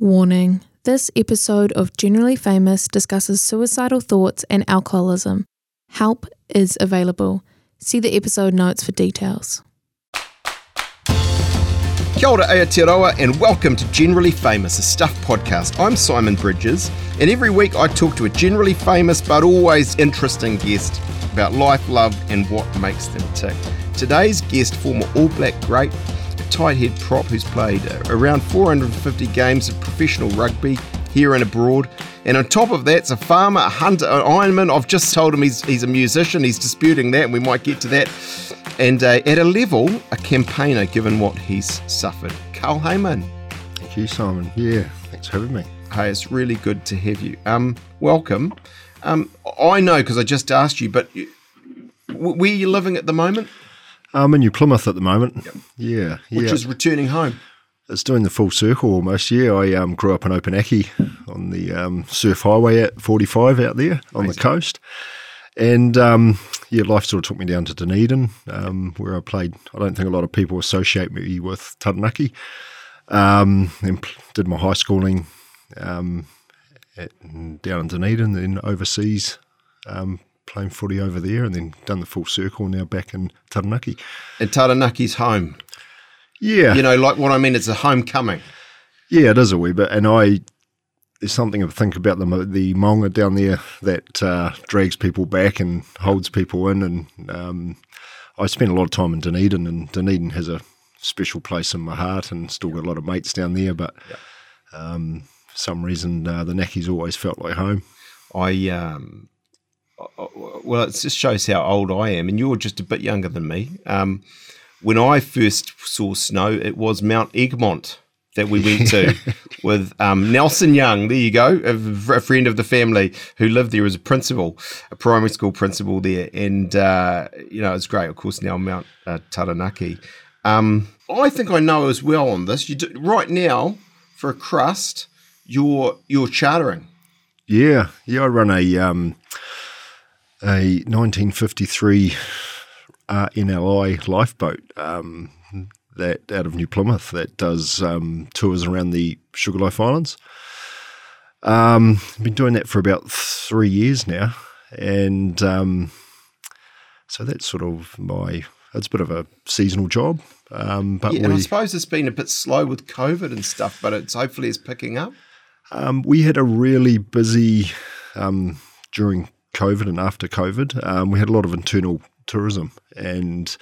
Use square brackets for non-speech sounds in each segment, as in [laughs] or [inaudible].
Warning This episode of Generally Famous discusses suicidal thoughts and alcoholism. Help is available. See the episode notes for details. Kia ora Aotearoa and welcome to Generally Famous, a Stuff podcast. I'm Simon Bridges, and every week I talk to a generally famous but always interesting guest about life, love, and what makes them tick. Today's guest, former All Black great tight head prop who's played around 450 games of professional rugby here and abroad. And on top of that, it's a farmer, a hunter, an Ironman. I've just told him he's, he's a musician. He's disputing that, and we might get to that. And uh, at a level, a campaigner, given what he's suffered. Carl Hayman. Thank you, Simon. Yeah, thanks for having me. Hey, it's really good to have you. Um, welcome. Um, I know because I just asked you, but where are you living at the moment? I'm in New Plymouth at the moment. Yep. Yeah, which yeah. is returning home. It's doing the full circle almost. Yeah, I um, grew up in Opunake on the um, surf highway at 45 out there on Amazing. the coast. And um, yeah, life sort of took me down to Dunedin, um, where I played. I don't think a lot of people associate me with Taranaki. Um, and did my high schooling um, at, down in Dunedin, then overseas um, playing footy over there and then done the full circle now back in Taranaki. And Taranaki's home. Yeah. You know, like what I mean, it's a homecoming. Yeah, it is a wee bit. And I, there's something I think about the, the maunga down there that uh, drags people back and holds people in. And um, I spent a lot of time in Dunedin, and Dunedin has a special place in my heart and still got a lot of mates down there. But um, for some reason, uh, the Naki's always felt like home. I um, well, it just shows how old I am, and you're just a bit younger than me. Um, when I first saw snow, it was Mount Egmont that we went to [laughs] with um, Nelson Young. There you go, a, a, friend of the family who lived there as a principal, a primary school principal there, and uh, you know it's great. Of course, now Mount uh, Taranaki. Um, I think I know as well on this. You do, right now for a crust, you're you're chartering. Yeah, yeah. I run a um, a 1953 RNLI lifeboat um, that out of New Plymouth that does um, tours around the Sugarloaf Islands. Um, I've been doing that for about three years now, and um, so that's sort of my. It's a bit of a seasonal job, um, but yeah, we, and I suppose it's been a bit slow with COVID and stuff, but it's hopefully it's picking up. Um, we had a really busy um, during COVID and after COVID, um, we had a lot of internal tourism. And,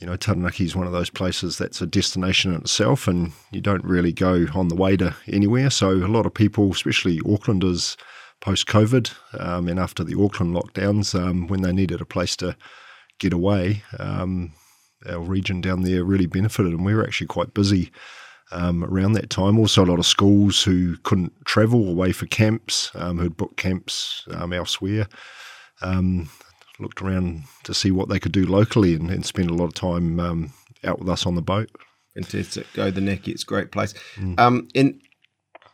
you know, Taranaki is one of those places that's a destination in itself and you don't really go on the way to anywhere. So a lot of people, especially Aucklanders, post COVID um, and after the Auckland lockdowns, um, when they needed a place to get away, um, our region down there really benefited and we were actually quite busy um, around that time. Also, a lot of schools who couldn't travel away for camps, um, who'd booked camps um, elsewhere, um, looked around to see what they could do locally and, and spend a lot of time um, out with us on the boat. Fantastic. Go the Naki, it's a great place. Mm. Um, and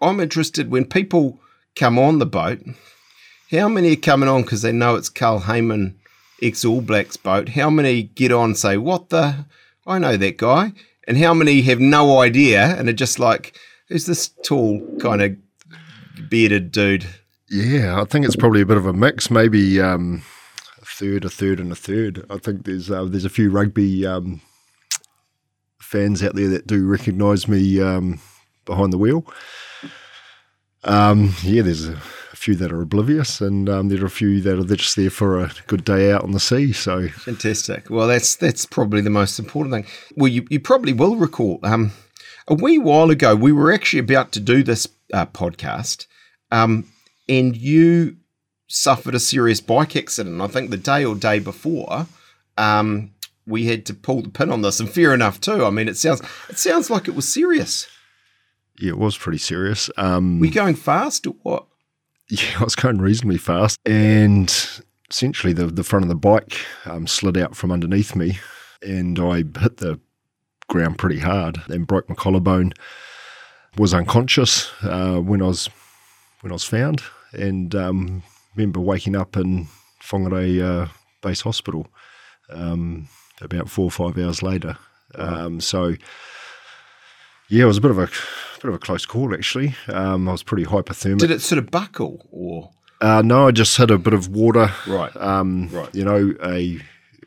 I'm interested when people come on the boat, how many are coming on because they know it's Carl Hayman ex All Blacks boat? How many get on say, What the? I know that guy and how many have no idea and are just like, who's this tall kind of bearded dude? Yeah, I think it's probably a bit of a mix. Maybe um, a third, a third, and a third. I think there's uh, there's a few rugby um, fans out there that do recognise me um, behind the wheel. Um, yeah, there's a few that are oblivious, and um, there are a few that are just there for a good day out on the sea. So fantastic. Well, that's that's probably the most important thing. Well, you, you probably will recall um, a wee while ago we were actually about to do this uh, podcast, um, and you suffered a serious bike accident. I think the day or day before. Um, we had to pull the pin on this, and fair enough too. I mean, it sounds it sounds like it was serious. Yeah, it was pretty serious. Um, Were you going fast or what? [laughs] Yeah, I was going reasonably fast, and essentially the the front of the bike um, slid out from underneath me, and I hit the ground pretty hard and broke my collarbone. Was unconscious uh, when I was when I was found, and um, remember waking up in Whangarei uh, Base Hospital um, about four or five hours later. Um, so yeah, it was a bit of a bit of a close call actually. Um, I was pretty hypothermic. Did it sort of buckle or? Uh, no, I just had a bit of water. Right. Um, Right. You know, a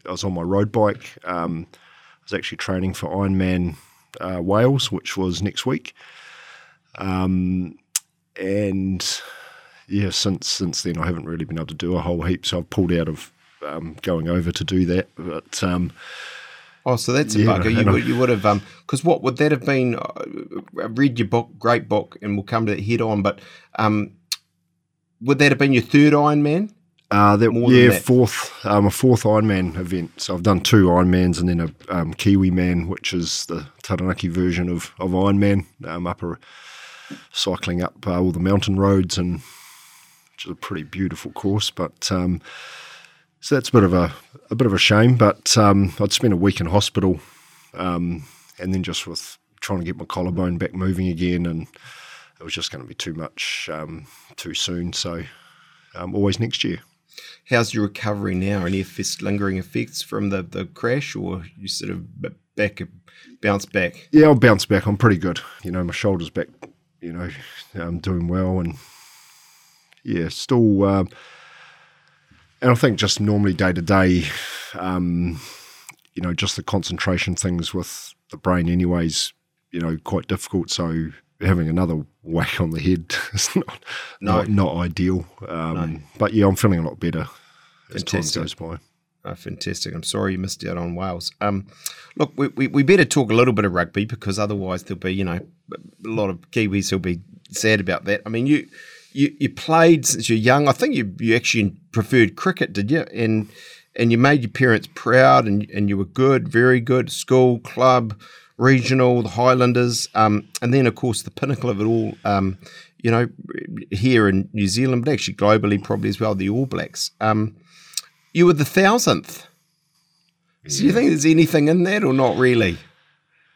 I was on my road bike. Um, I was actually training for Ironman uh, Wales, which was next week. Um, and yeah, since since then I haven't really been able to do a whole heap. So I've pulled out of um, going over to do that. But um, Oh, so that's a Yeah, bugger. You would, you would have, because what would that have been? uh, I've read your book, great book, and we'll come to that head on. But um, would that have been your third Ironman? Uh, that, More yeah, that. fourth, um, a fourth Ironman event. So I've done two Ironmans and then a um, Kiwi Man, which is the Taranaki version of, of Ironman, um, up a, cycling up uh, all the mountain roads and which is a pretty beautiful course. But um, so that's a bit of a a bit of a shame. But um, I'd spent a week in hospital, um, and then just with trying to get my collarbone back moving again, and it was just going to be too much um, too soon. So um, always next year. How's your recovery now? Any effects, lingering effects from the, the crash, or you sort of back bounce back? Yeah, I'll bounce back. I'm pretty good. You know, my shoulder's back. You know, I'm doing well, and yeah, still. And I think just normally day to day, um, you know, just the concentration things with the brain, anyways, you know, quite difficult. So having another whack on the head [laughs] is not No. not, not ideal. Um, But yeah, I'm feeling a lot better as time Fantastic. goes by. Oh, fantastic. I'm sorry you missed out on Wales. Um, look, we, we, we better talk a little bit of rugby because otherwise there'll be, you know, a lot of Kiwis who'll be sad about that. I mean, you you, you played since you're young. I think you, you actually preferred cricket, did you? And and you made your parents proud and, and you were good, very good, school, club, regional, the Highlanders. Um, and then, of course, the pinnacle of it all, um, you know, here in New Zealand, but actually globally probably as well, the All Blacks. Um, you were the thousandth. So do you think there's anything in that or not really?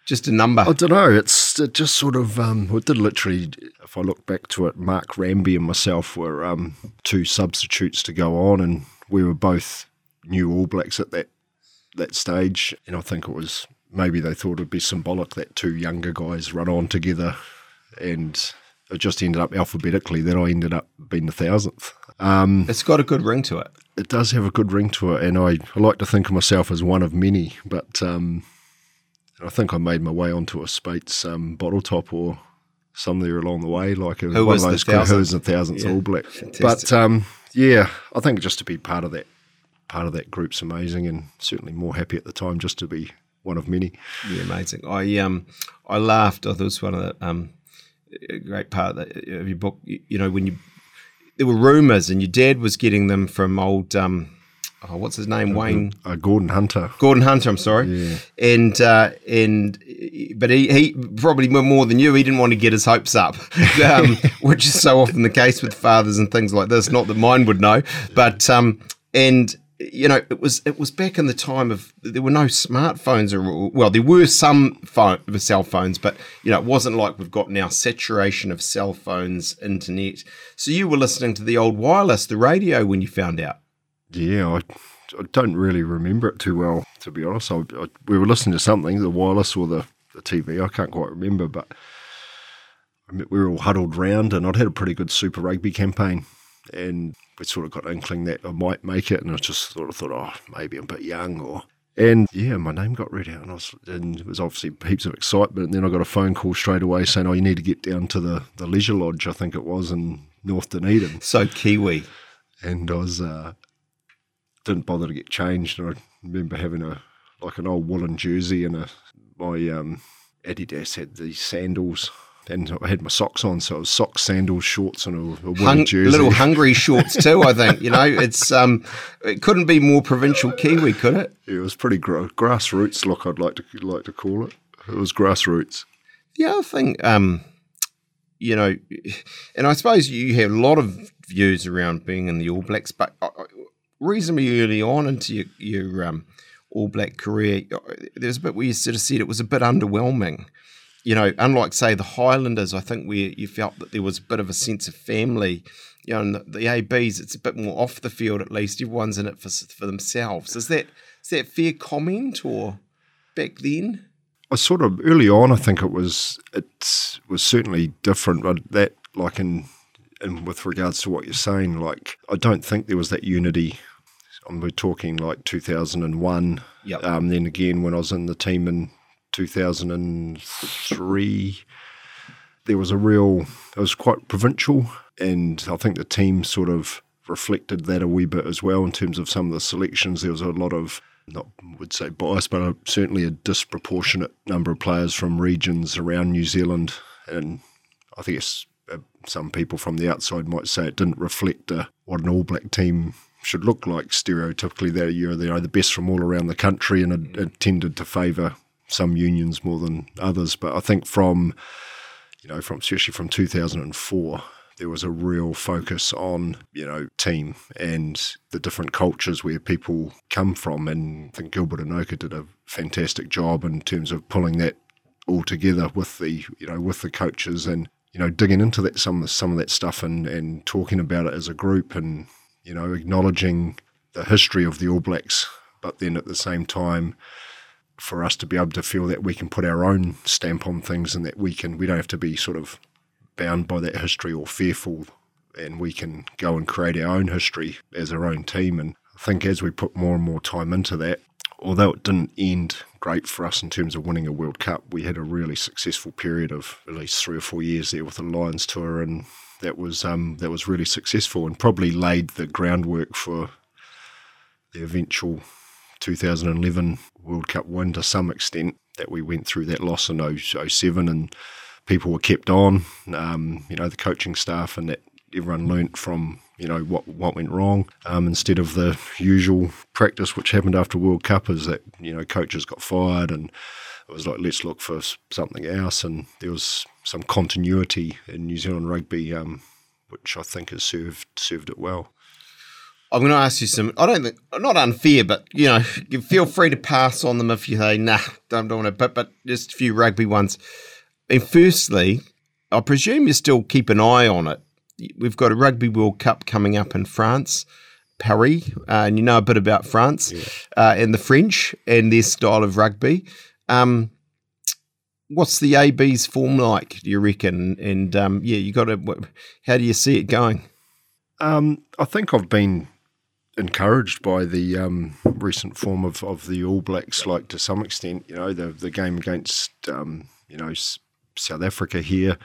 Just a number. I don't know. It's it just sort of. Um, it did literally. If I look back to it, Mark Ranby and myself were um, two substitutes to go on, and we were both new All Blacks at that that stage. And I think it was maybe they thought it'd be symbolic that two younger guys run on together, and it just ended up alphabetically that I ended up being the thousandth. Um, It's got a good ring to it. it does have a good ring to it, and I, I like to think of myself as one of many. But um, I think I made my way onto a Speight's um, bottle top or somewhere along the way, like a, Who one was of those kind of thousandth? who was the thousandth Yeah, All Black. fantastic. But um, yeah, I think just to be part of that part of that group's amazing, and certainly more happy at the time just to be one of many. Yeah, amazing. I um I laughed. I thought it was one of the um a great part of, the, of your book. You, you know, when you there were rumors, and your dad was getting them from old um oh what's his name Wayne Uh, Gordon Hunter. Gordon Hunter. I'm sorry. And uh, and but he, he probably more than you. He didn't want to get his hopes up, [laughs] um, which is so often the case with fathers and things like this. Not that mine would know, but um, and you know it was it was back in the time of there were no smartphones or well there were some phone cell phones, but you know it wasn't like we've got now saturation of cell phones, internet. So you were listening to the old wireless, the radio, when you found out. Yeah, I, I don't really remember it too well, to be honest. I, I, we were listening to something, the wireless or the, the TV. I can't quite remember, but we were all huddled round, and I'd had a pretty good Super Rugby campaign, and we sort of got an inkling that I might make it, and I just sort of thought, oh, maybe I'm a bit young, or and yeah, my name got read out, and I was, and it was obviously heaps of excitement. And then I got a phone call straight away saying, "Oh, you need to get down to the the leisure lodge, I think it was in North Dunedin." So Kiwi. and I was uh, didn't bother to get changed. And I remember having a like an old woolen jersey and a my um, Adidas had these sandals. And I had my socks on, so it was socks, sandals, shorts, and a, a woolen Hung, jersey. little hungry shorts too. I think you know it's um, it couldn't be more provincial Kiwi, could it? it was pretty gra- grassroots look. I'd like to like to call it. It was grassroots. The other thing, um, you know, and I suppose you have a lot of views around being in the All Blacks, but uh, reasonably early on into your, your um, All Black career, uh, there's a bit where you sort of said it was a bit underwhelming. You know, unlike say the Highlanders, I think where you felt that there was a bit of a sense of family. You know, and the, the ABs, it's a bit more off the field at least. Everyone's in it for for themselves. Is that is that fair comment or back then? I sort of early on, I think it was it was certainly different, but that like in and with regards to what you're saying, like I don't think there was that unity. And we're talking like 2001. Yep. Um, then again, when I was in the team in 2003, there was a real. It was quite provincial, and I think the team sort of reflected that a wee bit as well in terms of some of the selections. There was a lot of not would say bias, but a, certainly a disproportionate number of players from regions around New Zealand, and I think it's, some people from the outside might say it didn't reflect uh, what an All Black team should look like stereotypically. That you're you know, the best from all around the country, and it, it tended to favour some unions more than others. But I think from you know from especially from 2004 there was a real focus on, you know, team and the different cultures where people come from. And I think Gilbert Enoka did a fantastic job in terms of pulling that all together with the, you know, with the coaches and, you know, digging into that some some of that stuff and, and talking about it as a group and, you know, acknowledging the history of the All Blacks, but then at the same time for us to be able to feel that we can put our own stamp on things and that we can we don't have to be sort of bound by that history or fearful, and we can go and create our own history as our own team. And I think as we put more and more time into that, although it didn't end great for us in terms of winning a World Cup, we had a really successful period of at least three or four years there with the Lions tour, and that was um, that was really successful and probably laid the groundwork for the eventual 2011 World Cup win to some extent. That we went through that loss in 07 and people were kept on, um, you know, the coaching staff, and that everyone learnt from you know what what went wrong um, instead of the usual practice which happened after World Cup is that you know coaches got fired and it was like let's look for something else and there was some continuity in New Zealand rugby um, which I think has served served it well. I'm going to ask you some. I don't think not unfair, but you know, you feel free to pass on them if you say nah, don't, want to. But but just a few rugby ones. And firstly, I presume you still keep an eye on it. We've got a Rugby World Cup coming up in France, Paris, uh, and you know a bit about France yeah. uh, and the French and their style of rugby. Um, what's the AB's form like? Do you reckon? And um, yeah, you got to. How do you see it going? Um, I think I've been encouraged by the um, recent form of, of the All Blacks, like to some extent. You know, the the game against um, you know South Africa here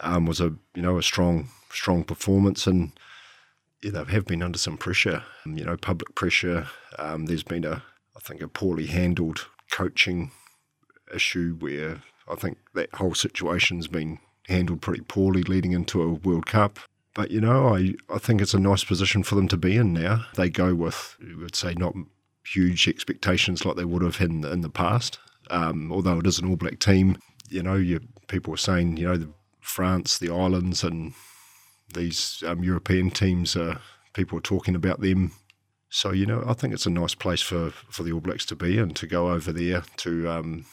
um, was a you know a strong strong performance, and yeah, they have been under some pressure. Um, you know, public pressure. Um, there's been a I think a poorly handled coaching issue where I think that whole situation's been handled pretty poorly leading into a World Cup. But you know, I, I think it's a nice position for them to be in now. They go with, I would say, not huge expectations like they would have in in the past. Um, although it is an All Black team, you know, you, people were saying, you know, the, France, the islands, and these um, European teams, uh, people are talking about them. So, you know, I think it's a nice place for, for the All Blacks to be and to go over there to, um,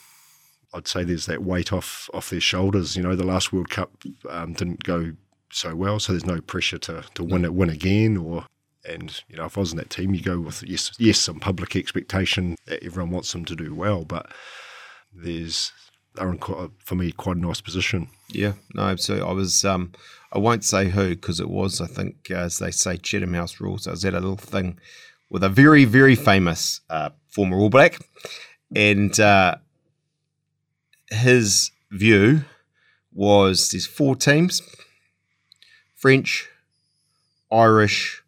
I'd say there's that weight off, off their shoulders. You know, the last World Cup um, didn't go so well, so there's no pressure to, to win it, win again or and you know, if I was in that team, you go with yes, yes, some public expectation that everyone wants them to do well, but there's they're in for me quite a nice position. Yeah, no, absolutely. I was, um, I won't say who because it was, I think, as they say, Chatham House rules. I was at a little thing with a very, very famous uh, former All Black, and uh, his view was there's four teams: French, Irish,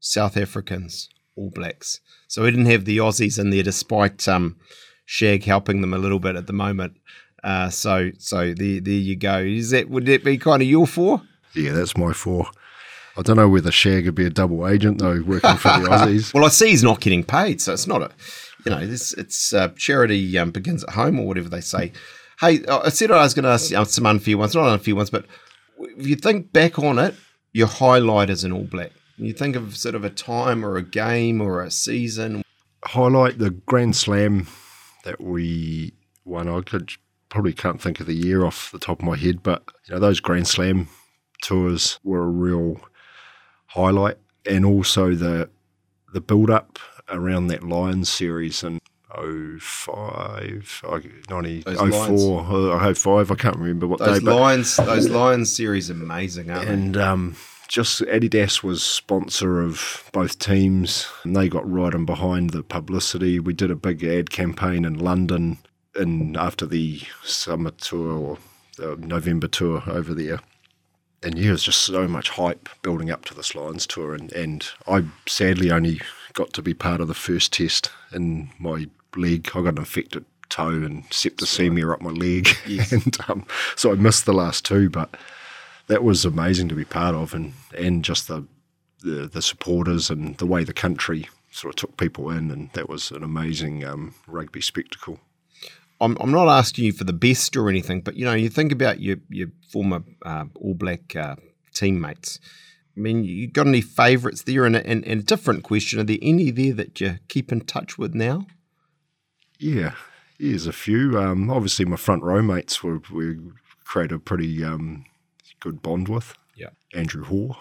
South Africans, All Blacks. So we didn't have the Aussies in there, despite um, Shag helping them a little bit at the moment. Uh, so so there there you go. Is that would that be kind of your four? Yeah, that's my four. I don't know whether Shag would be a double agent though, working for the Aussies. [laughs] well, I see he's not getting paid, so it's not a, you know, this it's uh, charity um, begins at home or whatever they say. Hey, I said I was going to ask you some unfair ones, not unfair ones, but if you think back on it, your highlight is an All Black. You think of sort of a time or a game or a season. Highlight the Grand Slam that we won. I could probably can't think of the year off the top of my head, but you know those Grand Slam tours were a real highlight, and also the the build up around that Lions series. And 05, I- 90, 04, uh, 05, I can't remember what Those day. but- Lions, those Lions series, amazing, aren't they? and um, just Adidas was sponsor of both teams, and they got right in behind the publicity. We did a big ad campaign in London, and after the summer tour or the November tour over there, and yeah, it was just so much hype building up to this Lions tour, and and I sadly only got to be part of the first test in my leg. I got an infected toe and septicemia up my leg, [laughs] and um, so I missed the last two, but that was amazing to be part of, and and just the, the the supporters and the way the country sort of took people in, and that was an amazing um, rugby spectacle. I'm, I'm not asking you for the best or anything, but you know, you think about your your former uh, All Black uh, teammates. I mean, you got any favourites there? And, and, and a different question: Are there any there that you keep in touch with now? Yeah, yeah, there's a few. Um, obviously, my front row mates were we created a pretty um, good bond with. Yeah. Andrew Hore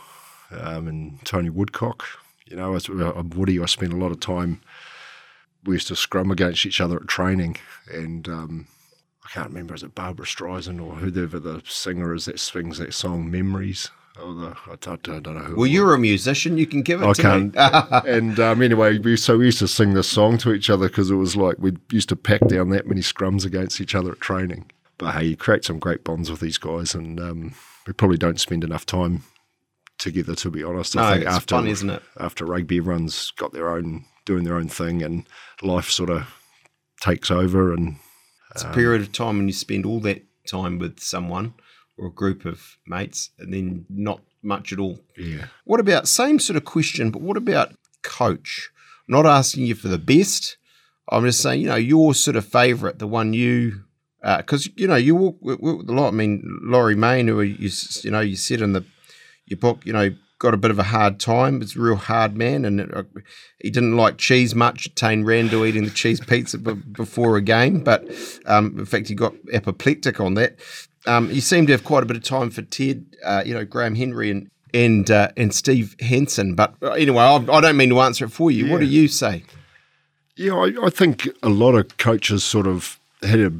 um, and Tony Woodcock. You know, as uh, Woody, I spent a lot of time. We used to scrum against each other at training, and um, I can't remember is it Barbara Streisand or whoever the singer is that sings that song "Memories." Oh, the, I, don't, I don't know who. Well, you're a musician; you can give it I to can't. me. [laughs] and um, anyway, we, so we used to sing this song to each other because it was like we used to pack down that many scrums against each other at training. But hey, you create some great bonds with these guys, and um, we probably don't spend enough time together, to be honest. No, think it's after fun, isn't it? after rugby, everyone's got their own, doing their own thing, and life sort of takes over. And It's a um, period of time when you spend all that time with someone or a group of mates, and then not much at all. yeah, What about same sort of question, but what about coach? I'm not asking you for the best. I'm just saying, you know, your sort of favourite, the one you, because you know you walk, walk with a lot. I mean, Laurie Mains, who you you know you said in the your book, you know, got a bit of a hard time. It's a real hard man, and uh, he didn't like cheese much. Taine Randell eating the cheese pizza b- before a game, but um, in fact, he got apoplectic on that. Um, you seem to have quite a bit of time for Ted, uh, you know, Graham Henry and and uh, and Steve Hansen. But uh, anyway, I, I don't mean to answer it for you. What do you say? Yeah, I, I think a lot of coaches sort of had a,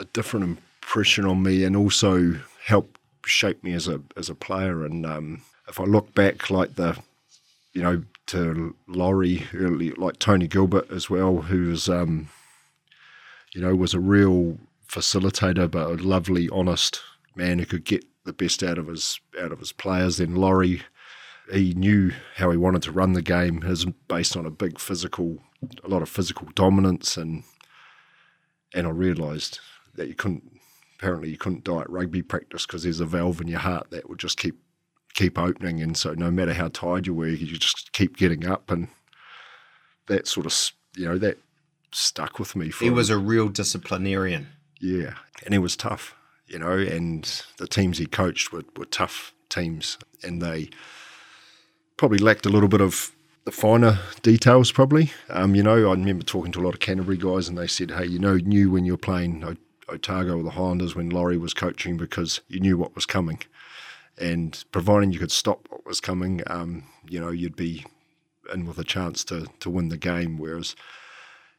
a different impression on me, and also helped shape me as a as a player. And um, if I look back, like the, you know, to Laurie, early, like Tony Gilbert as well, who was, um, you know, was a real facilitator, but a lovely, honest man who could get the best out of his out of his players. Then Laurie, he knew how he wanted to run the game. Is based on a big physical, a lot of physical dominance, and and I realised that you couldn't. Apparently, you couldn't die at rugby practice because there's a valve in your heart that would just keep keep opening, and so no matter how tired you were, you just keep getting up, and that sort of you know that stuck with me. For He was a real disciplinarian. yeah, and he was tough, you know, and the teams he coached were, were tough teams, and they probably lacked a little bit of the finer details, probably. Um, you know, I remember talking to a lot of Canterbury guys, and they said, hey, you know, knew when you were playing O- Otago or the Highlanders when Laurie was coaching because you knew what was coming. And providing you could stop what was coming, um, you know, you'd be in with a chance to, to win the game. Whereas,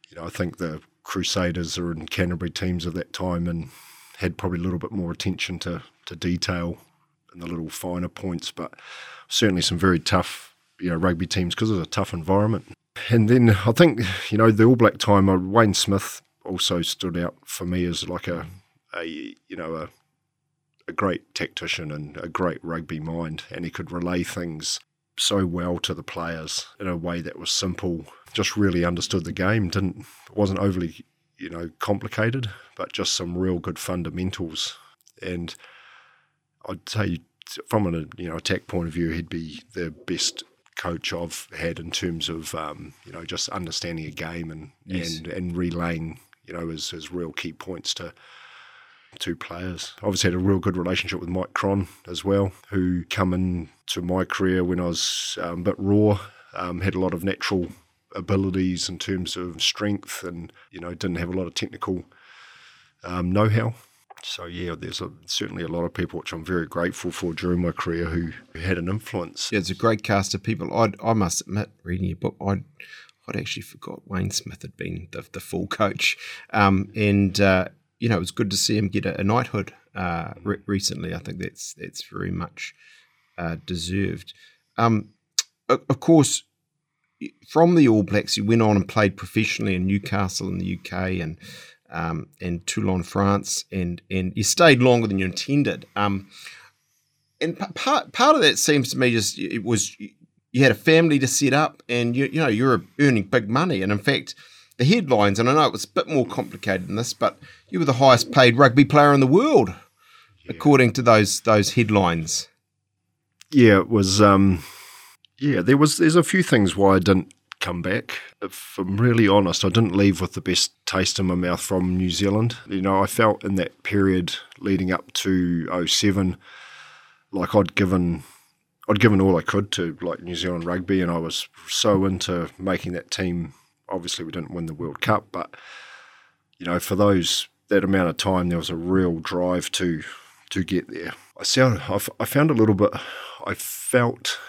you know, I think the Crusaders or in Canterbury teams of that time and had probably a little bit more attention to, to detail and the little finer points, but certainly some very tough, you know, rugby teams because it was a tough environment. And then I think, you know, the All Black time, uh, Wayne Smith also stood out for me as like a, a you know, a, a great tactician and a great rugby mind, and he could relay things so well to the players in a way that was simple. Just really understood the game. Didn't wasn't overly you know complicated, but just some real good fundamentals. And I'd say from a you know attack point of view, he'd be the best coach I've had in terms of um, you know just understanding a game and Yes. and and relaying you know his, his real key points to two players. Obviously, had a real good relationship with Mike Cron as well, who come into my career when I was um, a bit raw, um, had a lot of natural abilities in terms of strength, and you know didn't have a lot of technical um, know-how. So yeah, there's a, certainly a lot of people which I'm very grateful for during my career who, who had an influence. Yeah, it's a great cast of people. I I must admit, reading your book, I I'd actually forgot Wayne Smith had been the, the full coach, um, and uh, you know it was good to see him get a, a knighthood uh, re- recently. I think that's that's very much uh, deserved. Um, of course, from the All Blacks, you went on and played professionally in Newcastle in the UK and um, and Toulon, France, and and you stayed longer than you intended. Um, and part part of that seems to me just it was you had a family to set up, and you you know you're earning big money, and in fact. The headlines, and I know it was a bit more complicated than this, but you were the highest paid rugby player in the world, yeah. according to those those headlines. Yeah, it was. Um, yeah, there was. There's a few things why I didn't come back. If I'm really honest, I didn't leave with the best taste in my mouth from New Zealand. You know, I felt in that period leading up to 07, like I'd given I'd given all I could to like New Zealand rugby and I was so into making that team. Obviously we didn't win the World Cup, but you know, for those that amount of time there was a real drive to to get there. I sound I found a little bit I felt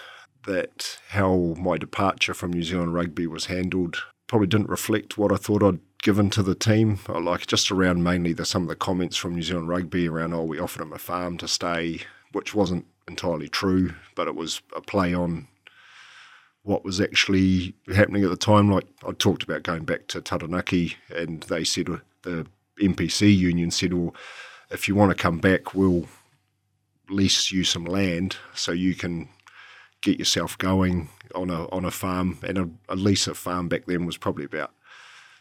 that how my departure from New Zealand rugby was handled probably didn't reflect what I thought I'd given to the team. Like just around mainly the, some of the comments from New Zealand rugby around, oh, we offered him a farm to stay, which wasn't entirely true, but it was a play on what was actually happening at the time. Like I talked about going back to Taranaki, and they said the NPC union said, well, if you want to come back, we'll lease you some land so you can get yourself going on a on a farm. And a, a lease of farm back then was probably about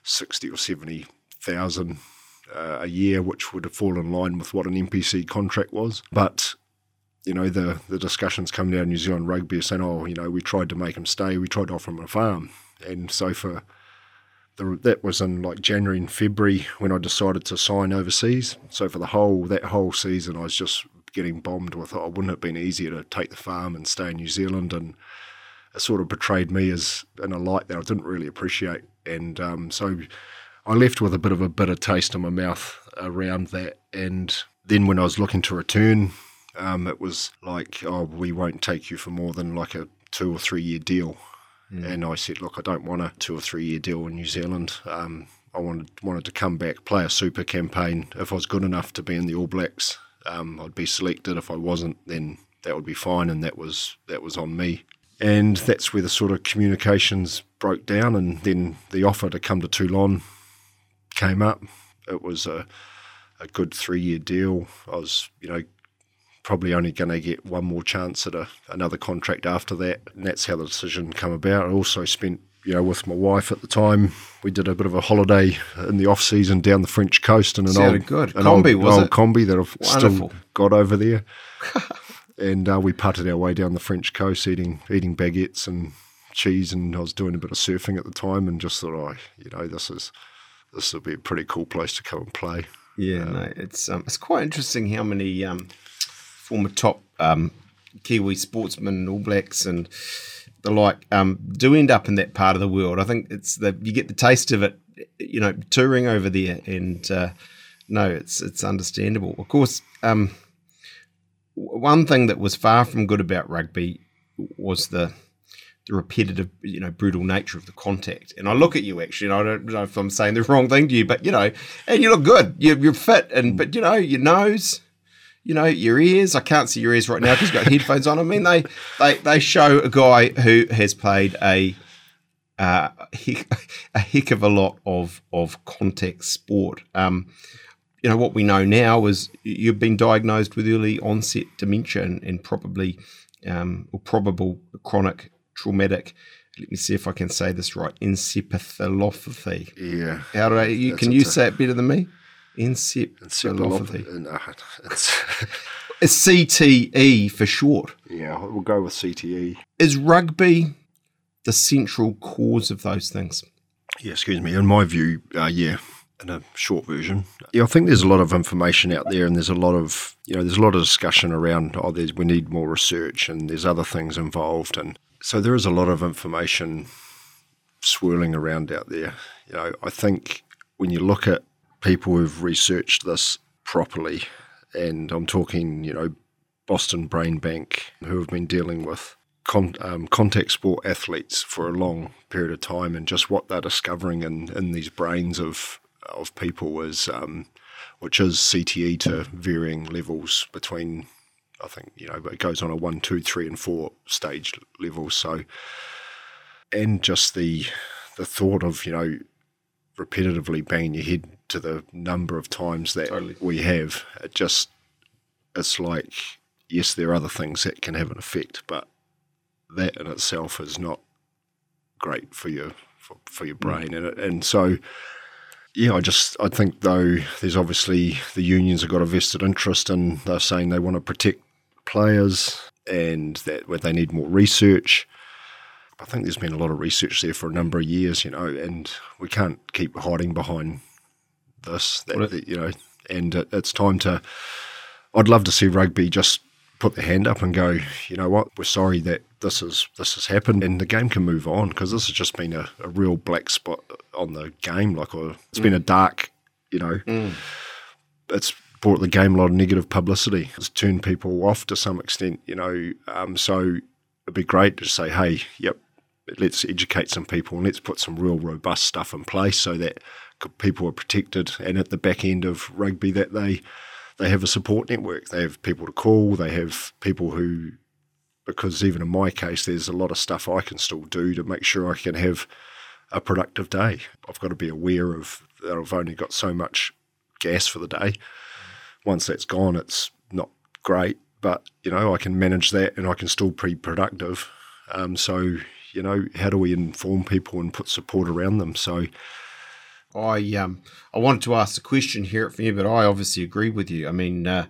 sixty or seventy thousand uh, a year, which would have fallen in line with what an NPC contract was. But you know, the the discussions coming down New Zealand rugby saying, oh, you know, we tried to make him stay, we tried to offer him a farm, and so for the, that was in like January and February when I decided to sign overseas. So for the whole that whole season, I was just getting bombed with, oh, wouldn't it have been easier to take the farm and stay in New Zealand? And it sort of portrayed me as in a light that I didn't really appreciate. And um, so I left with a bit of a bitter taste in my mouth around that. And then when I was looking to return, um, it was like, oh, we won't take you for more than like a two or three year deal. Mm. And I said, look, I don't want a two or three year deal in New Zealand. Um, I wanted wanted to come back, play a super campaign. If I was good enough to be in the All Blacks, um, I'd be selected. If I wasn't, then that would be fine, and that was that was on me. And that's where the sort of communications broke down, and then the offer to come to Toulon came up. It was a a good three year deal. I was, you know, probably only going to get one more chance at a, another contract after that, and that's how the decision came about. I also spent you know, with my wife at the time, we did a bit of a holiday in the off season down the French coast in an Sounded old, good. An combi, old, was old it? combi that I've Wonderful. still got over there. [laughs] and uh, we putted our way down the French coast, eating eating baguettes and cheese, and I was doing a bit of surfing at the time, and just thought, oh, you know, this is this will be a pretty cool place to come and play. Yeah, um, no, it's um, it's quite interesting how many um, former top um, Kiwi sportsmen, All Blacks, and the like um, do end up in that part of the world. I think it's that you get the taste of it, you know, touring over there, and uh, no, it's it's understandable. Of course, um, one thing that was far from good about rugby was the the repetitive, you know, brutal nature of the contact. And I look at you actually, and I don't know if I'm saying the [laughs] wrong thing to you, but you know, and you look good. You're, you're fit, and but you know, your nose you know, your ears. I can't see your ears right now because you've got headphones on. I mean, they they they show a guy who has played a uh, a heck of a lot of of contact sport. Um, you know what we know now is you've been diagnosed with early onset dementia and, and probably um, or probable chronic traumatic. Let me see if I can say this right. Encephalopathy. Yeah. How do I? You, can you say it better than me? Encephalopathy. It's, it's [laughs] CTE for short. Yeah, we'll go with CTE. Is rugby the central cause of those things? Yeah, excuse me. In my view, uh, yeah, in a short version. Yeah, I think there's a lot of information out there, and there's a lot of you know, there's a lot of discussion around. Oh, there's we need more research, and there's other things involved, and so there is a lot of information swirling around out there. You know, I think when you look at people who've researched this properly, and I'm talking, you know, Boston Brain Bank, who have been dealing with con, um, contact sport athletes for a long period of time, and just what they're discovering in, in these brains of of people is, um, which is CTE to varying levels between, I think you know, it goes on a one, two, three, and four stage level. So, and just the the thought of you know repetitively banging your head to the number of times that Totally. we have, it just it's like yes, there are other things that can have an effect, but that in itself is not great for your for, for your mm. brain, and and so yeah, I just I think though there's obviously the unions have got a vested interest and they're saying they want to protect players and that where they need more research. I think there's been a lot of research there for a number of years, you know, and we can't keep hiding behind this. That, that, you know, and it, it's time to. I'd love to see rugby just put their hand up and go. You know what? We're sorry that this is this has happened, and the game can move on because this has just been a, a real black spot on the game. Like uh, it's been a dark, you know, it's brought the game a lot of negative publicity. It's turned people off to some extent, you know. Um, so it'd be great to say, hey, yep, let's educate some people and let's put some real robust stuff in place so that people are protected. And at the back end of rugby, that they they have a support network. They have people to call. They have people who, because even in my case, there's a lot of stuff I can still do to make sure I can have a productive day. I've got to be aware of that I've only got so much gas for the day. Once that's gone, it's not great, but you know I can manage that and I can still be productive. Um, so you know, how do we inform people and put support around them? So I um I wanted to ask a question here for you, but I obviously agree with you. I mean, uh,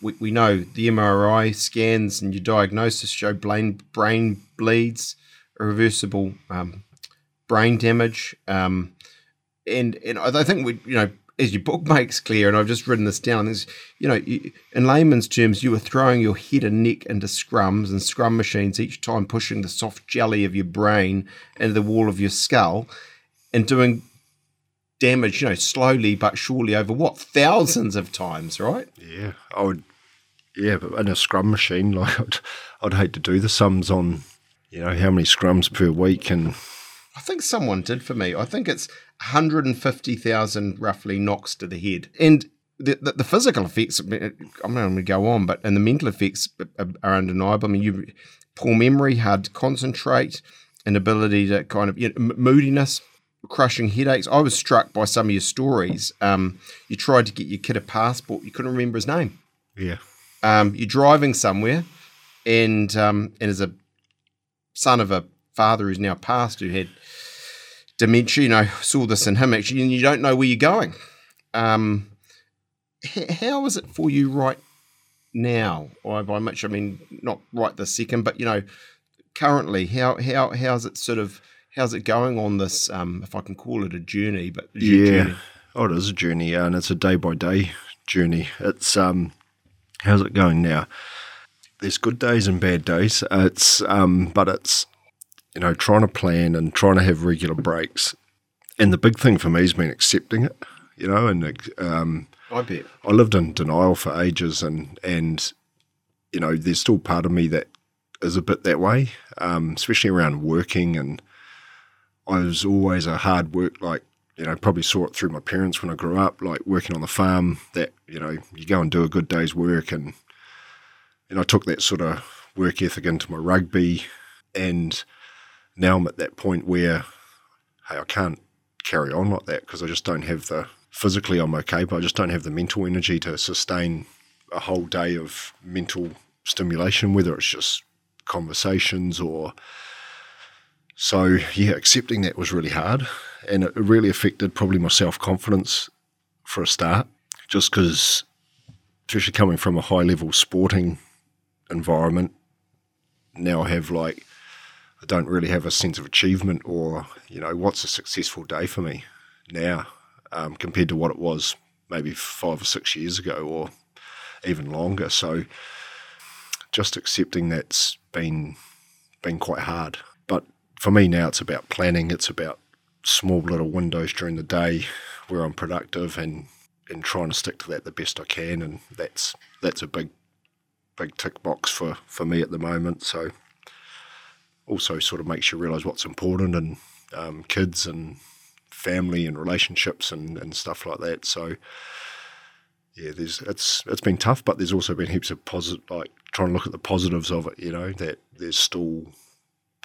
we we know the MRI scans and your diagnosis show brain brain bleeds, irreversible um, brain damage, um, and and I think we you know as your book [laughs] makes clear, and I've just written this down. Is you know you, in layman's terms, you were throwing your head and neck into scrums and scrum machines each time, pushing the soft jelly of your brain into the wall of your skull, and doing damage, you know, slowly but surely over what thousands of times, right? yeah, I would. Yeah, but in a scrum machine, [laughs] like I'd, I'd hate to do the sums on, you know, how many scrums per week and I think someone did for me. I think it's 150,000 roughly knocks to the head. And the, the, the physical effects, I'm not going to go on, but and the mental effects are, are undeniable. I mean, you poor memory, hard to concentrate, inability to kind of, you know, moodiness, crushing headaches. I was struck by some of your stories. Um, you tried to get your kid a passport, you couldn't remember his name. yeah, um, you're driving somewhere, and um, and as a son of a father who's now passed who had dementia, you know, saw this in him actually, and you don't know where you're going. Um, h- how is it for you right now? Or by much, I mean not right this second, but you know, currently, how how how's it sort of how's it going on this? Um, if I can call it a journey, but yeah. journey. Oh, it is a journey, yeah, and it's a day by day journey. It's um, how's it going now? There's good days and bad days. It's um, but it's you know trying to plan and trying to have regular breaks. And the big thing for me has been accepting it, you know, and um, I bet. I lived in denial for ages, and and you know, there's still part of me that is a bit that way, um, especially around working. And I was always a hard work, like you know, probably saw it through my parents when I grew up, like working on the farm. That you know, you go and do a good day's work, and and I took that sort of work ethic into my rugby, and now I'm at that point where, hey, I can't carry on like that because I just don't have the physically I'm okay, but I just don't have the mental energy to sustain a whole day of mental stimulation, whether it's just conversations or so yeah, accepting that was really hard. And it really affected probably my self confidence for a start, just because especially coming from a high level sporting environment, now I have like I don't really have a sense of achievement or, you know, what's a successful day for me now um, compared to what it was maybe five or six years ago or even longer. So just accepting that's been been quite hard. For me now it's about planning, it's about small little windows during the day where I'm productive and, and trying to stick to that the best I can and that's that's a big big tick box for, for me at the moment. So also sort of makes you realise what's important and um, kids and family and relationships and, and stuff like that. So yeah, there's it's it's been tough, but there's also been heaps of positive, like trying to look at the positives of it. You know that there's still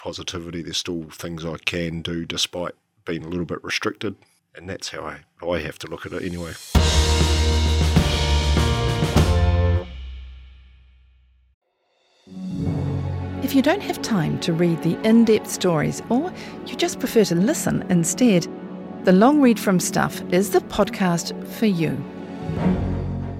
positivity. There's still things I can do despite being a little bit restricted, and that's how I I have to look at it anyway. If you don't have time to read the in depth stories or you just prefer to listen instead, the Long Read from Stuff is the podcast for you.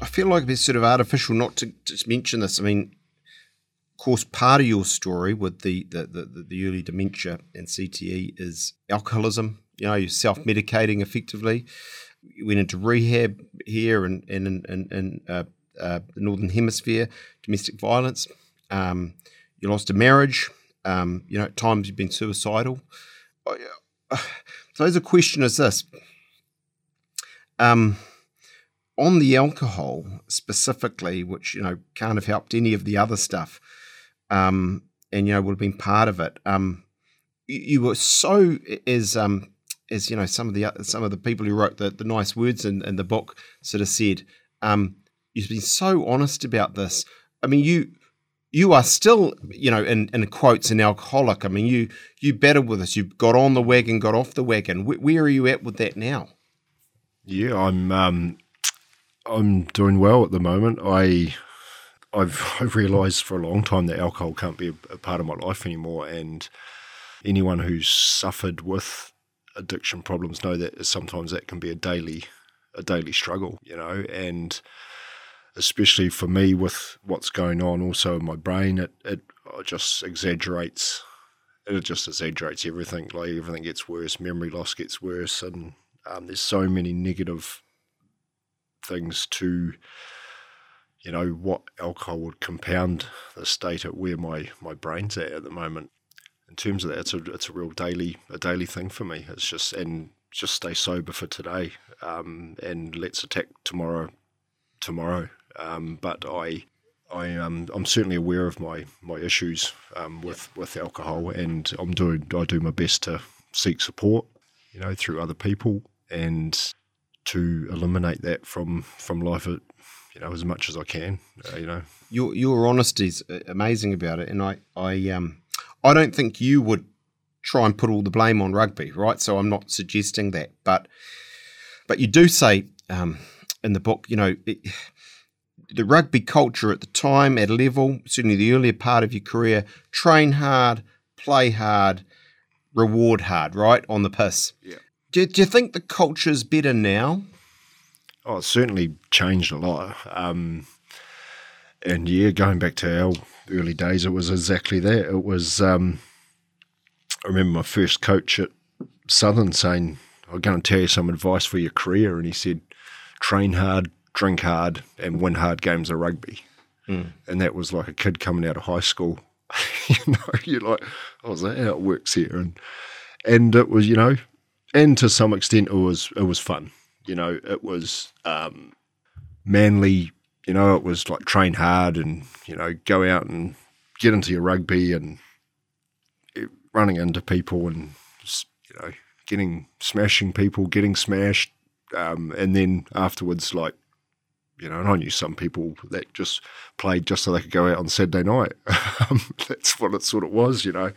I feel like it's sort of artificial not to just mention this. I mean, of course, part of your story with the the, the, the early dementia and CTE is alcoholism. You know, you're self medicating effectively. You went into rehab here and in, in, uh, uh, the Northern Hemisphere, domestic violence. Um, you lost a marriage. Um, you know, at times you've been suicidal. Oh, so, [sighs] the question is this. Um, on the alcohol specifically, which you know can't have helped any of the other stuff, um, and you know would have been part of it. Um, you, you, were so as um, as you know some of the some of the people who wrote the, the nice words in, in the book sort of said. Um, you've been so honest about this. I mean, you you are still, you know, in, in quotes, an alcoholic. I mean, you you better with us. You got on the wagon, got off the wagon. Where, where are you at with that now? Yeah, I'm um, I'm doing well at the moment. I I've [laughs] I've realised for a long time that alcohol can't be a, a, part of my life anymore, and anyone who's suffered with addiction problems know that sometimes that can be a daily a daily struggle, you know, and especially for me with what's going on also in my brain, it it just exaggerates. It just exaggerates everything. Like everything gets worse, memory loss gets worse, and um, there's so many negative things to you know what alcohol would compound the state at where my my brain's at at the moment. In terms of that it's a it's a real daily a daily thing for me. It's just and just stay sober for today um, and let's attack tomorrow tomorrow. Um, but I I um, I'm certainly aware of my my issues um, with with alcohol and I'm doing I do my best to seek support you know through other people. And to eliminate that from from life, uh, you know, as much as I can. Uh, you know, your your honesty is uh, amazing about it, and I I um I don't think you would try and put all the blame on rugby, right? So I'm not suggesting that, but but you do say um, in the book, you know. It, the rugby culture at the time, at a level, certainly the earlier part of your career, train hard, play hard, reward hard, right? On the piss. Yeah. Do, do you think the culture's better now? Oh, it's certainly changed a lot. Um, and yeah, going back to our early days, it was exactly that. It was, um, I remember my first coach at Southern saying, I'm going to tell you some advice for your career. And he said, train hard, drink hard, and win hard games of rugby. Mm. And that was like a kid coming out of high school. [laughs] you know, you're like, oh, is that how it works here? And and it was, you know, and to some extent, it was it was fun. You know, it was um, manly. You know, it was like train hard and you know go out and get into your rugby and running into people and you know getting smashing people, getting smashed, um, and then afterwards, like you know, and I knew some people that just played just so they could go out on Saturday night. [laughs] Um, that's what it sort of was, you know.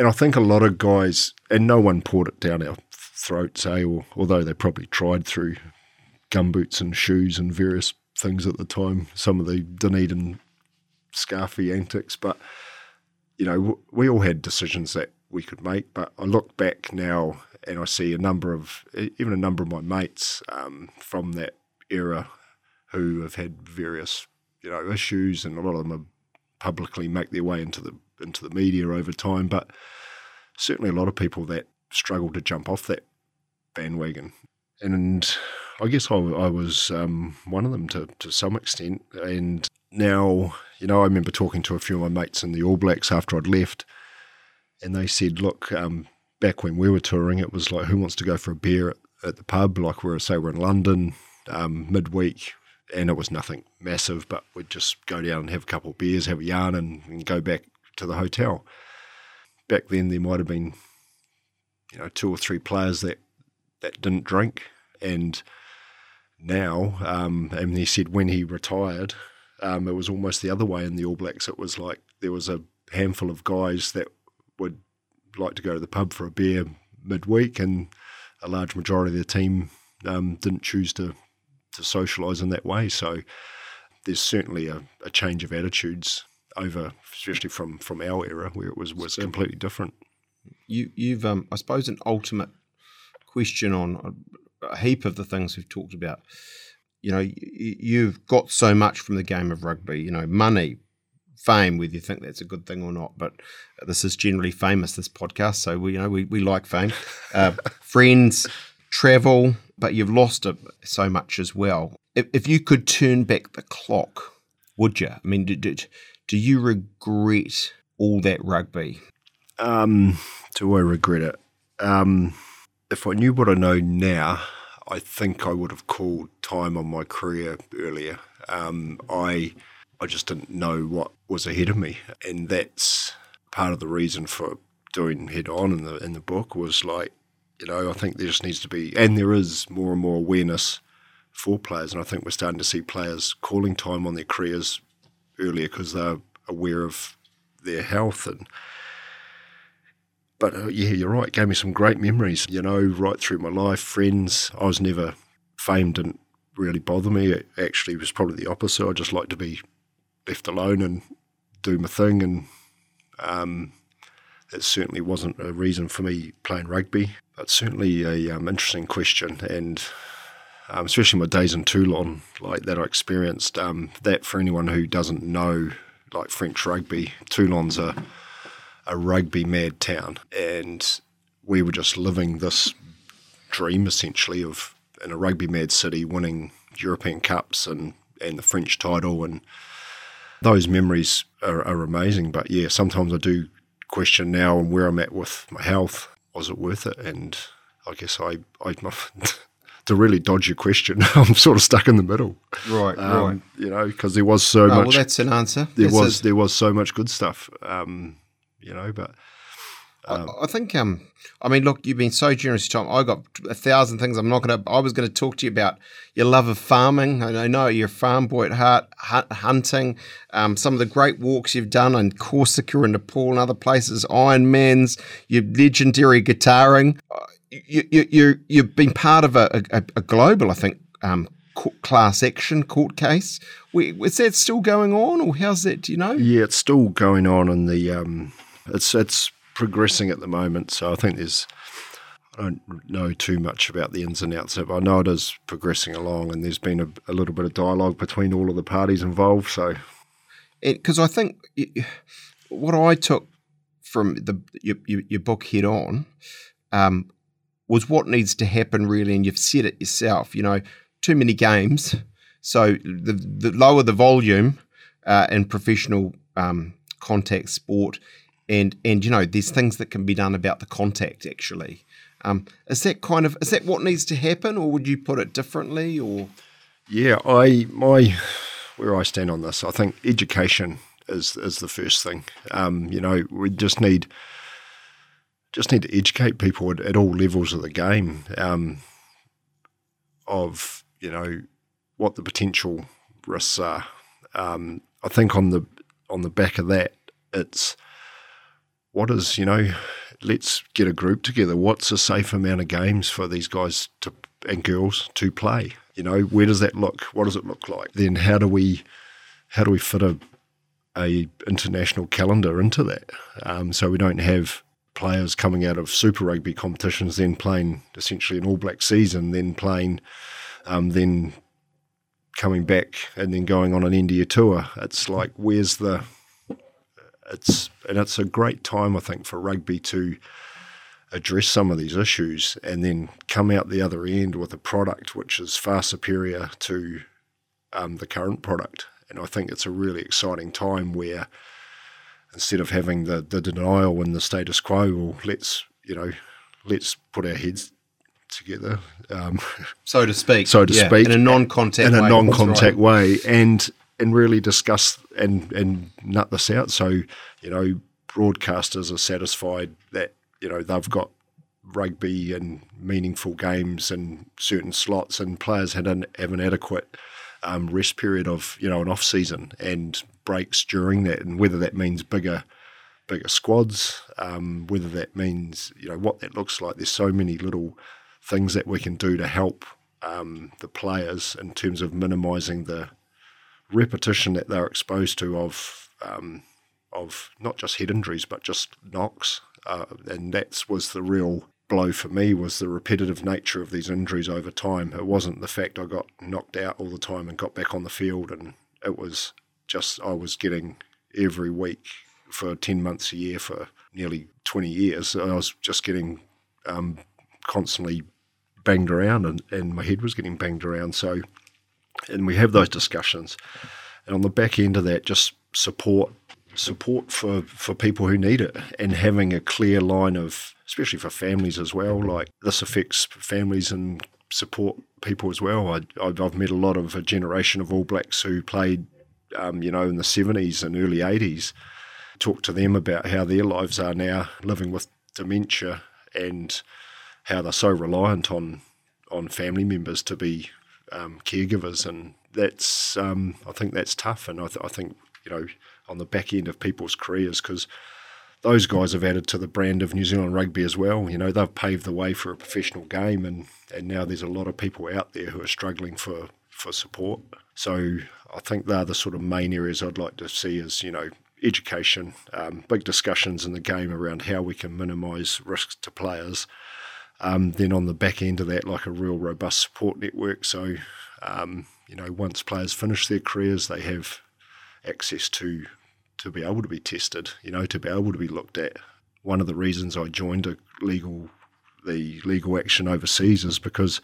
And I think a lot of guys, and no one poured it down our throats, eh? Or, although they probably tried through gumboots and shoes and various things at the time, some of the Dunedin scarfy antics. But, you know, we all had decisions that we could make. But I look back now and I see a number of, even a number of my mates um, from that era who have had various, you know, issues, and a lot of them are publicly make their way into the into the media over time, but certainly a lot of people that struggle to jump off that bandwagon. And I guess I, I was um, one of them to, to some extent. And now, you know, I remember talking to a few of my mates in the All Blacks after I'd left, and they said, look, um, back when we were touring, it was like, who wants to go for a beer at, at the pub? Like, we're, say, we're in London um, midweek, and it was nothing massive, but we'd just go down and have a couple of beers, have a yarn, and, and go back to the hotel. Back then, there might have been, you know, two or three players that, that didn't drink, and now, um, and he said when he retired, um, it was almost the other way in the All Blacks. It was like there was a handful of guys that would like to go to the pub for a beer midweek, and a large majority of the team um, didn't choose to to socialise in that way. So there's certainly a, a, change of attitudes over, especially from from our era where it was was completely different. You you've um, I suppose an ultimate question on a heap of the things we've talked about. You know, you've got so much from the game of rugby. You know, money, fame, whether you think that's a good thing or not. But this is generally famous. This podcast, so we you know we we like fame, uh, [laughs] friends, travel, but you've lost it so much as well. If, if you could turn back the clock, would you? I mean, do, do, do you regret all that rugby? Um, do I regret it? Um, if I knew what I know now, I think I would have called time on my career earlier. Um, I I just didn't know what was ahead of me, and that's part of the reason for doing head on in the in the book was like, you know, I think there just needs to be, and there is more and more awareness for players, and I think we're starting to see players calling time on their careers earlier because they're aware of their health and but uh, yeah, you're right. It gave me some great memories, you know, right through my life. Friends, I was never, fame didn't really bother me. It actually was probably the opposite. I just like to be left alone and do my thing. And um, it certainly wasn't a reason for me playing rugby, but certainly a um, interesting question. And um, especially my days in Toulon, like that I experienced, um, that for anyone who doesn't know, like French rugby, Toulon's a a rugby mad town, and we were just living this dream essentially of in a rugby mad city winning European Cups and, and the French title and those memories are, are amazing. But yeah, sometimes I do question now and where I'm at with my health. Was it worth it? And I guess I, I [laughs] to really dodge your question, [laughs] I'm sort of stuck in the middle. Right, um, right. You know, because there was so oh, much. Well, that's an answer. There that's was a, there was so much good stuff. Um, you know. But um, I, I, think, um, I mean, look, you've been so generous, Tom. I got a thousand things. I'm not going to. I was going to talk to you about your love of farming. I know you're a farm boy at heart, hunting. Um, some of the great walks you've done in Corsica and Nepal and other places. Ironmans, your legendary guitaring. Uh, you, you, you, you've been part of a, a, a global, I think, um, class action court case. Is that still going on, or how's that? Do you know? Yeah, it's still going on, and the um, it's it's progressing at the moment. So I think there's I don't know too much about the ins and outs of it. I know it is progressing along, and there's been a, a little bit of dialogue between all of the parties involved. So, because I think what I took from the your, your book head on um, was what needs to happen really, and you've said it yourself. You know, too many games. So the, the lower the volume uh, in professional um, contact sport, and and you know there's things that can be done about the contact actually. Um, is that kind of is that what needs to happen, or would you put it differently? Or yeah, I my where I stand on this, I think education is is the first thing. Um, you know, we just need just need to educate people at, at all levels of the game um, of you know what the potential risks are. Um, I think on the on the back of that, it's what is you know, let's get a group together. What's a safe amount of games for these guys to and girls to play? You know, where does that look? What does it look like? Then how do we how do we fit a a international calendar into that? Um, so we don't have players coming out of Super Rugby competitions then playing essentially an All Black season, then playing um, then coming back and then going on an India tour. It's like where's the it's and it's a great time I think for rugby to address some of these issues and then come out the other end with a product which is far superior to um, the current product. And I think it's a really exciting time where instead of having the, the denial and the status quo, well, let's you know, let's put our heads together, um, so to speak, so to yeah, speak, in a non-contact in way. a non-contact Right. way, and and really discuss and and nut this out. So you know, broadcasters are satisfied that you know they've got rugby and meaningful games and certain slots, and players had an have an adequate um, rest period of you know an off season and breaks during that, and whether that means bigger bigger squads, um, whether that means you know what that looks like. There's so many little things that we can do to help um, the players in terms of minimising the repetition that they're exposed to of um, of not just head injuries but just knocks, uh, and that was the real blow for me was the repetitive nature of these injuries over time. It wasn't the fact I got knocked out all the time and got back on the field, and it was just I was getting every week for ten months a year for nearly twenty years. I was just getting um, constantly banged around, and, and my head was getting banged around. So, and we have those discussions, and on the back end of that, just support support for for people who need it, and having a clear line of, especially for families as well. Like this affects families and support people as well. I, I've I've met a lot of a generation of All Blacks who played, um, you know, in the seventies and early eighties. Talk to them about how their lives are now living with dementia and how they're so reliant on on family members to be um, caregivers, and that's um, I think that's tough, and I, th- I think you know on the back end of people's careers because those guys have added to the brand of New Zealand rugby as well. You know they've paved the way for a professional game, and and now there's a lot of people out there who are struggling for for support. So I think they're the sort of main areas I'd like to see as you know education, um, big discussions in the game around how we can minimise risks to players. Um, then on the back end of that, like a real robust support network. So, um, you know, once players finish their careers, they have access to to be able to be tested. You know, to be able to be looked at. One of the reasons I joined a legal the legal action overseas is because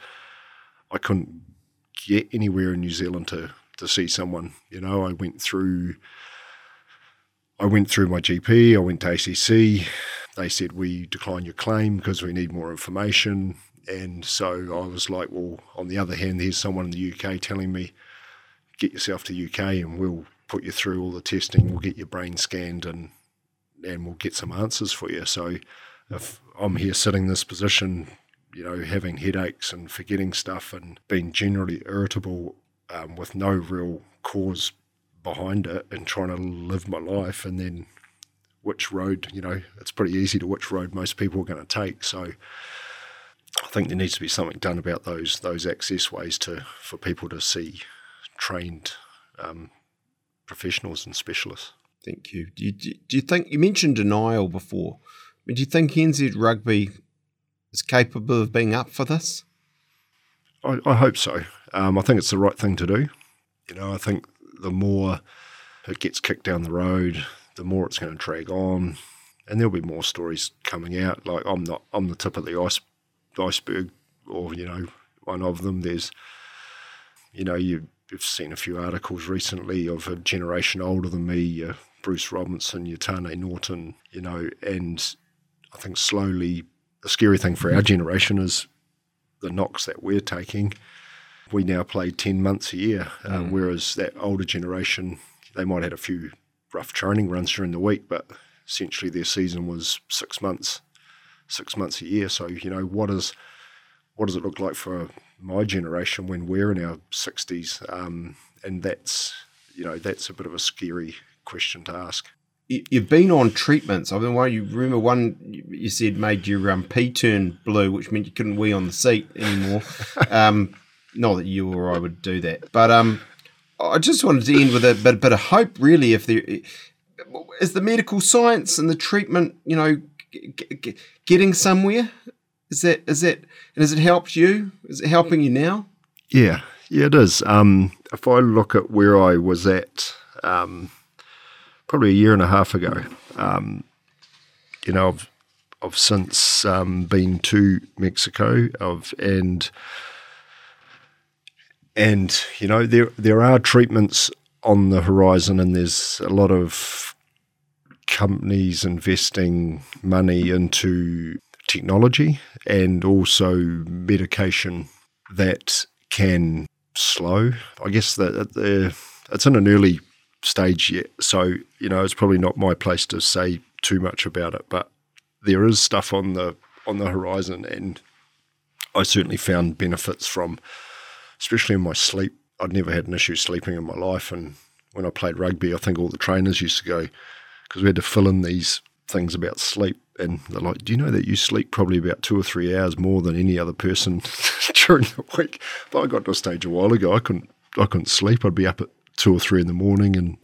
I couldn't get anywhere in New Zealand to to see someone. You know, I went through I went through my GP, I went to ACC. They said, We decline your claim because we need more information. And so I was like, Well, on the other hand, there's someone in the UK telling me, Get yourself to UK and we'll put you through all the testing, we'll get your brain scanned and and we'll get some answers for you. So if I'm here sitting in this position, you know, having headaches and forgetting stuff and being generally irritable um, with no real cause behind it and trying to live my life and then which road you know it's pretty easy to which road most people are going to take so i think there needs to be something done about those those access ways to for people to see trained um, professionals and specialists Thank you. Do, you. do you think you mentioned denial before? Do you think NZ Rugby is capable of being up for this? I, I hope so. Um, I think it's the right thing to do. You know, I think the more it gets kicked down the road, the more it's going to drag on, and there'll be more stories coming out. Like I'm not, I'm the tip of the ice, iceberg, or you know, one of them. There's, you know, you, you've seen a few articles recently of a generation older than me, uh, Bruce Robinson, Yatane Norton, you know, and I think slowly the scary thing for our generation is the knocks that we're taking. We now play 10 months a year, uh, whereas that older generation, they might have had a few rough training runs during the week, but essentially their season was six months, six months a year. So, you know, what is what does it look like for my generation when we're in our 60s? Um, and that's, you know, that's a bit of a scary question to ask. You- You've been on treatments. I mean, one you remember one you you said made your um, pee turn blue, which meant you couldn't wee on the seat anymore. [laughs] um, not that you or I would do that, but um, I just wanted to end with a bit, bit of hope. Really, if there is the medical science and the treatment, you know, g- g- getting somewhere. Is that is that and has it helped you? Is it helping you now? Yeah, yeah, it is. Um, if I look at where I was at um, probably a year and a half ago. Um, you know, I've, I've since um, been to Mexico, of and and you know there there are treatments on the horizon, and there's a lot of companies investing money into technology and also medication that can slow. I guess that the it's in an early stage yet, so you know it's probably not my place to say too much about it. But there is stuff on the on the horizon, and I certainly found benefits from, especially in my sleep. I'd never had an issue sleeping in my life, and when I played rugby, I think all the trainers used to go because we had to fill in these things about sleep. And they're like, Do you know that you sleep probably about two or three hours more than any other person [laughs] during the week? But I got to a stage a while ago, I couldn't I couldn't sleep. I'd be up at two or three in the morning and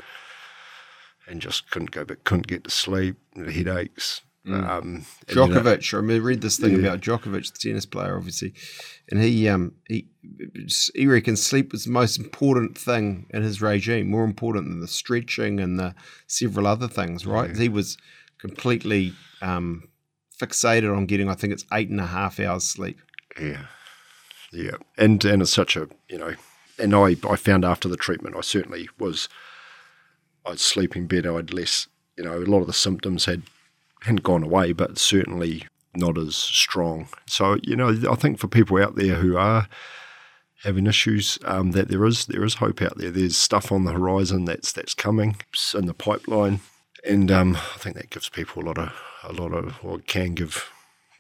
and just couldn't go but couldn't get to sleep, headaches. Mm. Um, Djokovic, I read this thing yeah. about Djokovic, the tennis player, obviously, and he um he he reckons sleep was the most important thing in his regime, more important than the stretching and the several other things. Right? Yeah. He was completely um, fixated on getting, I think it's eight and a half hours sleep. Yeah, yeah, and and it's such a you know, and I I found after the treatment I certainly was, I was sleeping better. I'd less, you know, a lot of the symptoms had hadn't gone away, but certainly not as strong. So you know, I think for people out there who are having issues, um, that there is there is hope out there. There's stuff on the horizon that's that's coming it's in the pipeline and um, I think that gives people a lot of a lot of or can give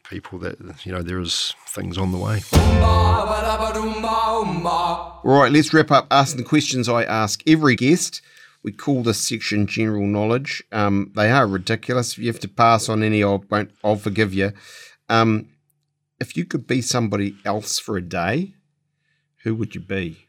people that you know there is things on the way. All right, let's wrap up asking the questions I ask every guest. We call this section general knowledge. Um, they are ridiculous. If you have to pass on any, I won't. I'll forgive you. Um, if you could be somebody else for a day, who would you be?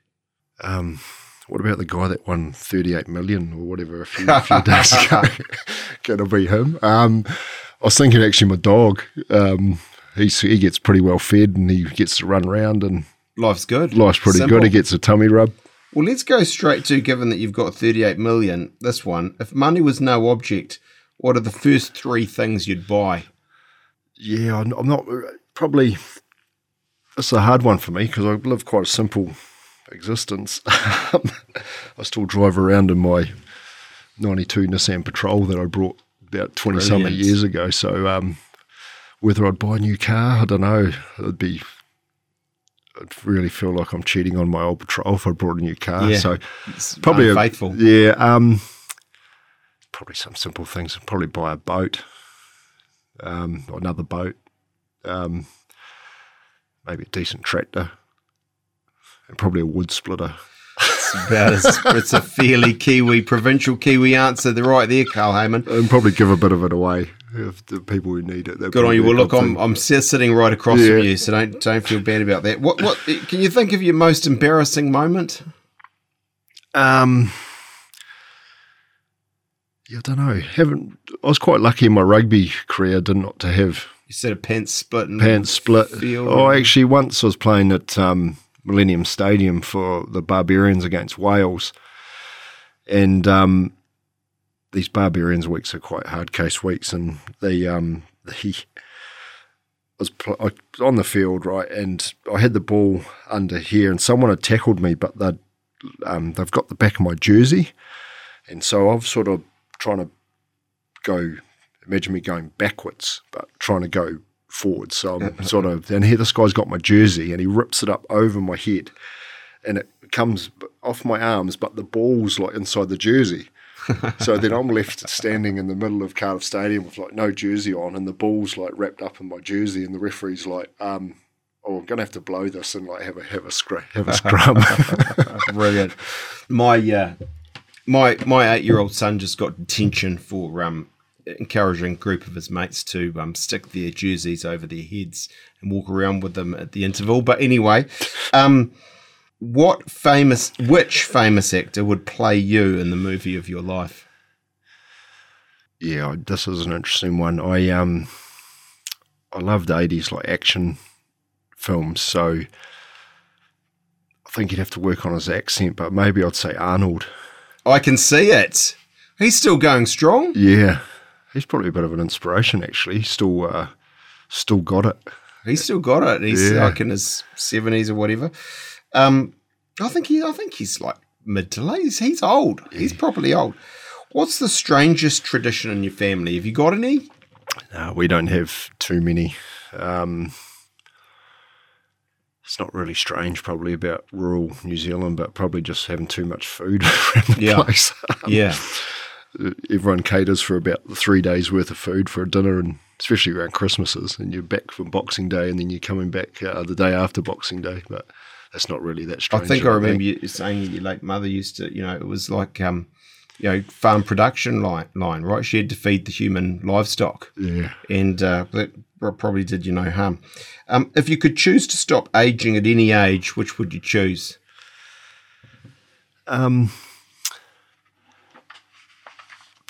Um, what about the guy that won 38 million or whatever a few, a few days [laughs] ago? [laughs] Can it be him? Um, I was thinking actually my dog. Um, he's, he gets pretty well fed and he gets to run around and life's good. Life's pretty Simple. good. He gets a tummy rub. Well, let's go straight to given that you've got 38 million. This one, if money was no object, what are the first three things you'd buy? Yeah, I'm not probably. It's a hard one for me because I live quite a simple existence. [laughs] I still drive around in my 92 Nissan Patrol that I brought about 20 something years ago. So um, whether I'd buy a new car, I don't know. It'd be, I'd really feel like I'm cheating on my old Patrol if I brought a new car. Yeah, so probably faithful. Yeah. Um, probably some simple things. Probably buy a boat, um, or another boat, um, maybe a decent tractor and probably a wood splitter. It's about as, it's a fairly Kiwi, provincial Kiwi answer. They're right there, Carl Hayman. And probably give a bit of it away if the people who need it. Good on you. Well, look, I'm, I'm sitting right across yeah. from you, so don't don't feel bad about that. What what can you think of your most embarrassing moment? Um. Yeah, I don't know. Haven't I was quite lucky in my rugby career, did not to have. You said a pants split. Pants split. Oh, actually, once I was playing at um, Millennium Stadium for the Barbarians against Wales. And um, these Barbarians weeks are quite hard case weeks, and the um, the was pl- on the field right, and I had the ball under here, and someone had tackled me, but they um, they've got the back of my jersey, and so I've sort of trying to go. Imagine me going backwards, but trying to go forward. So I'm sort of, and here this guy's got my jersey and he rips it up over my head and it comes off my arms, but the ball's like inside the jersey. so then I'm left standing in the middle of Cardiff Stadium with like no jersey on and the ball's like wrapped up in my jersey and the referee's like, um, oh, I'm gonna have to blow this and like have a have a scrum, have a scrum. [laughs] Brilliant. My uh, my my eight year old son just got detention for um encouraging group of his mates to um, stick their jerseys over their heads and walk around with them at the interval. But anyway, um, what famous, which famous actor would play you in the movie of your life? Yeah, this is an interesting one. I um, I loved eighties like action films, so I think he'd have to work on his accent, but maybe I'd say Arnold. I can see it. He's still going strong. Yeah, he's probably a bit of an inspiration. Actually, he's still uh, still got it. He's still got it. He's Yeah. like in his seventies or whatever. Um, I think he. I think he's like mid to late. He's, old. He's properly old. What's the strangest tradition in your family? Have you got any? No, we don't have too many. Um, it's not really strange, probably about rural New Zealand, but probably just having too much food [laughs] around the Yeah. place. Yeah, Everyone caters for about three days worth of food for a dinner, and especially around Christmases, and you're back from Boxing Day, and then you're coming back uh, the day after Boxing Day. But that's not really that strange. I think I remember you saying that your late mother used to. You know, it was like um, you know, farm production line, line, right? She had to feed the human livestock. Yeah. and uh, that probably did you no harm. Um, if you could choose to stop aging at any age, which would you choose? Um,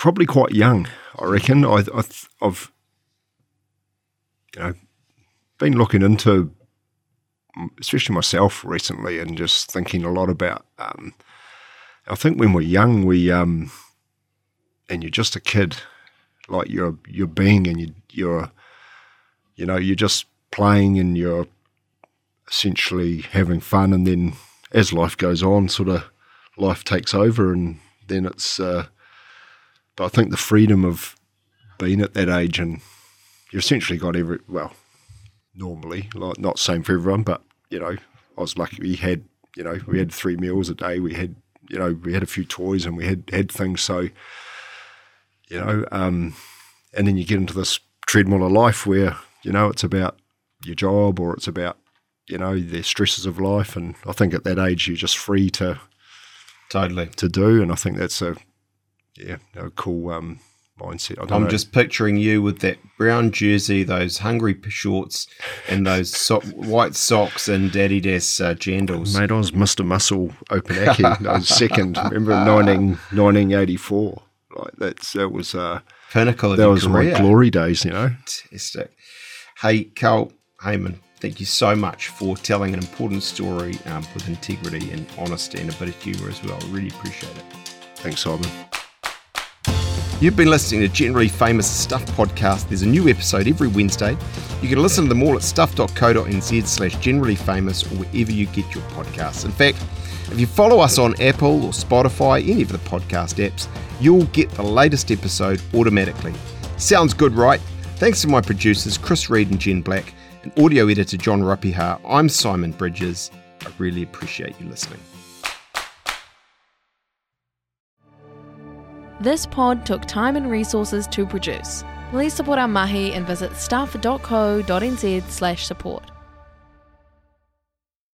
probably quite young, I reckon. I, I've, you know, been looking into, especially myself recently, and just thinking a lot about. Um, I think when we're young, we um, and you're just a kid, like you're you're being, and you, you're, you know, you're just playing, and you're essentially having fun, and then as life goes on, sort of life takes over, and then it's. Uh, but I think the freedom of being at that age, and you essentially got every well, normally, like not same for everyone, but you know, I was lucky. We had, you know, we had three meals a day. We had, you know, we had a few toys, and we had had things. So, you know, um, and then you get into this treadmill of life where you know it's about your job or it's about you know the stresses of life, and I think at that age you're just free to Totally. to do, and I think that's a yeah a cool um, mindset. I don't I'm know. just picturing you with that brown jersey, those hungry shorts, and those [laughs] so- white socks and Adidas uh, jandals. mate. I was Mr. Muscle Opunake. [laughs] I was second. Remember 19, 1984. Like that's that was uh, Pinnacle of that your was career. my glory days. You know. Fantastic. Hey, Carl Hayman, thank you so much for telling an important story um, with integrity and honesty and a bit of humour as well. Really appreciate it. Thanks, Simon. You've been listening to Generally Famous Stuff podcast. There's a new episode every Wednesday. You can listen to them all at stuff.co.nz slash generally famous or wherever you get your podcasts. In fact, if you follow us on Apple or Spotify, any of the podcast apps, you'll get the latest episode automatically. Sounds good, right? Thanks to my producers, Chris Reed and Jen Black, and audio editor John Ropiha. I'm Simon Bridges. I really appreciate you listening. This pod took time and resources to produce. Please support our mahi and visit stuff.co.nz slash support.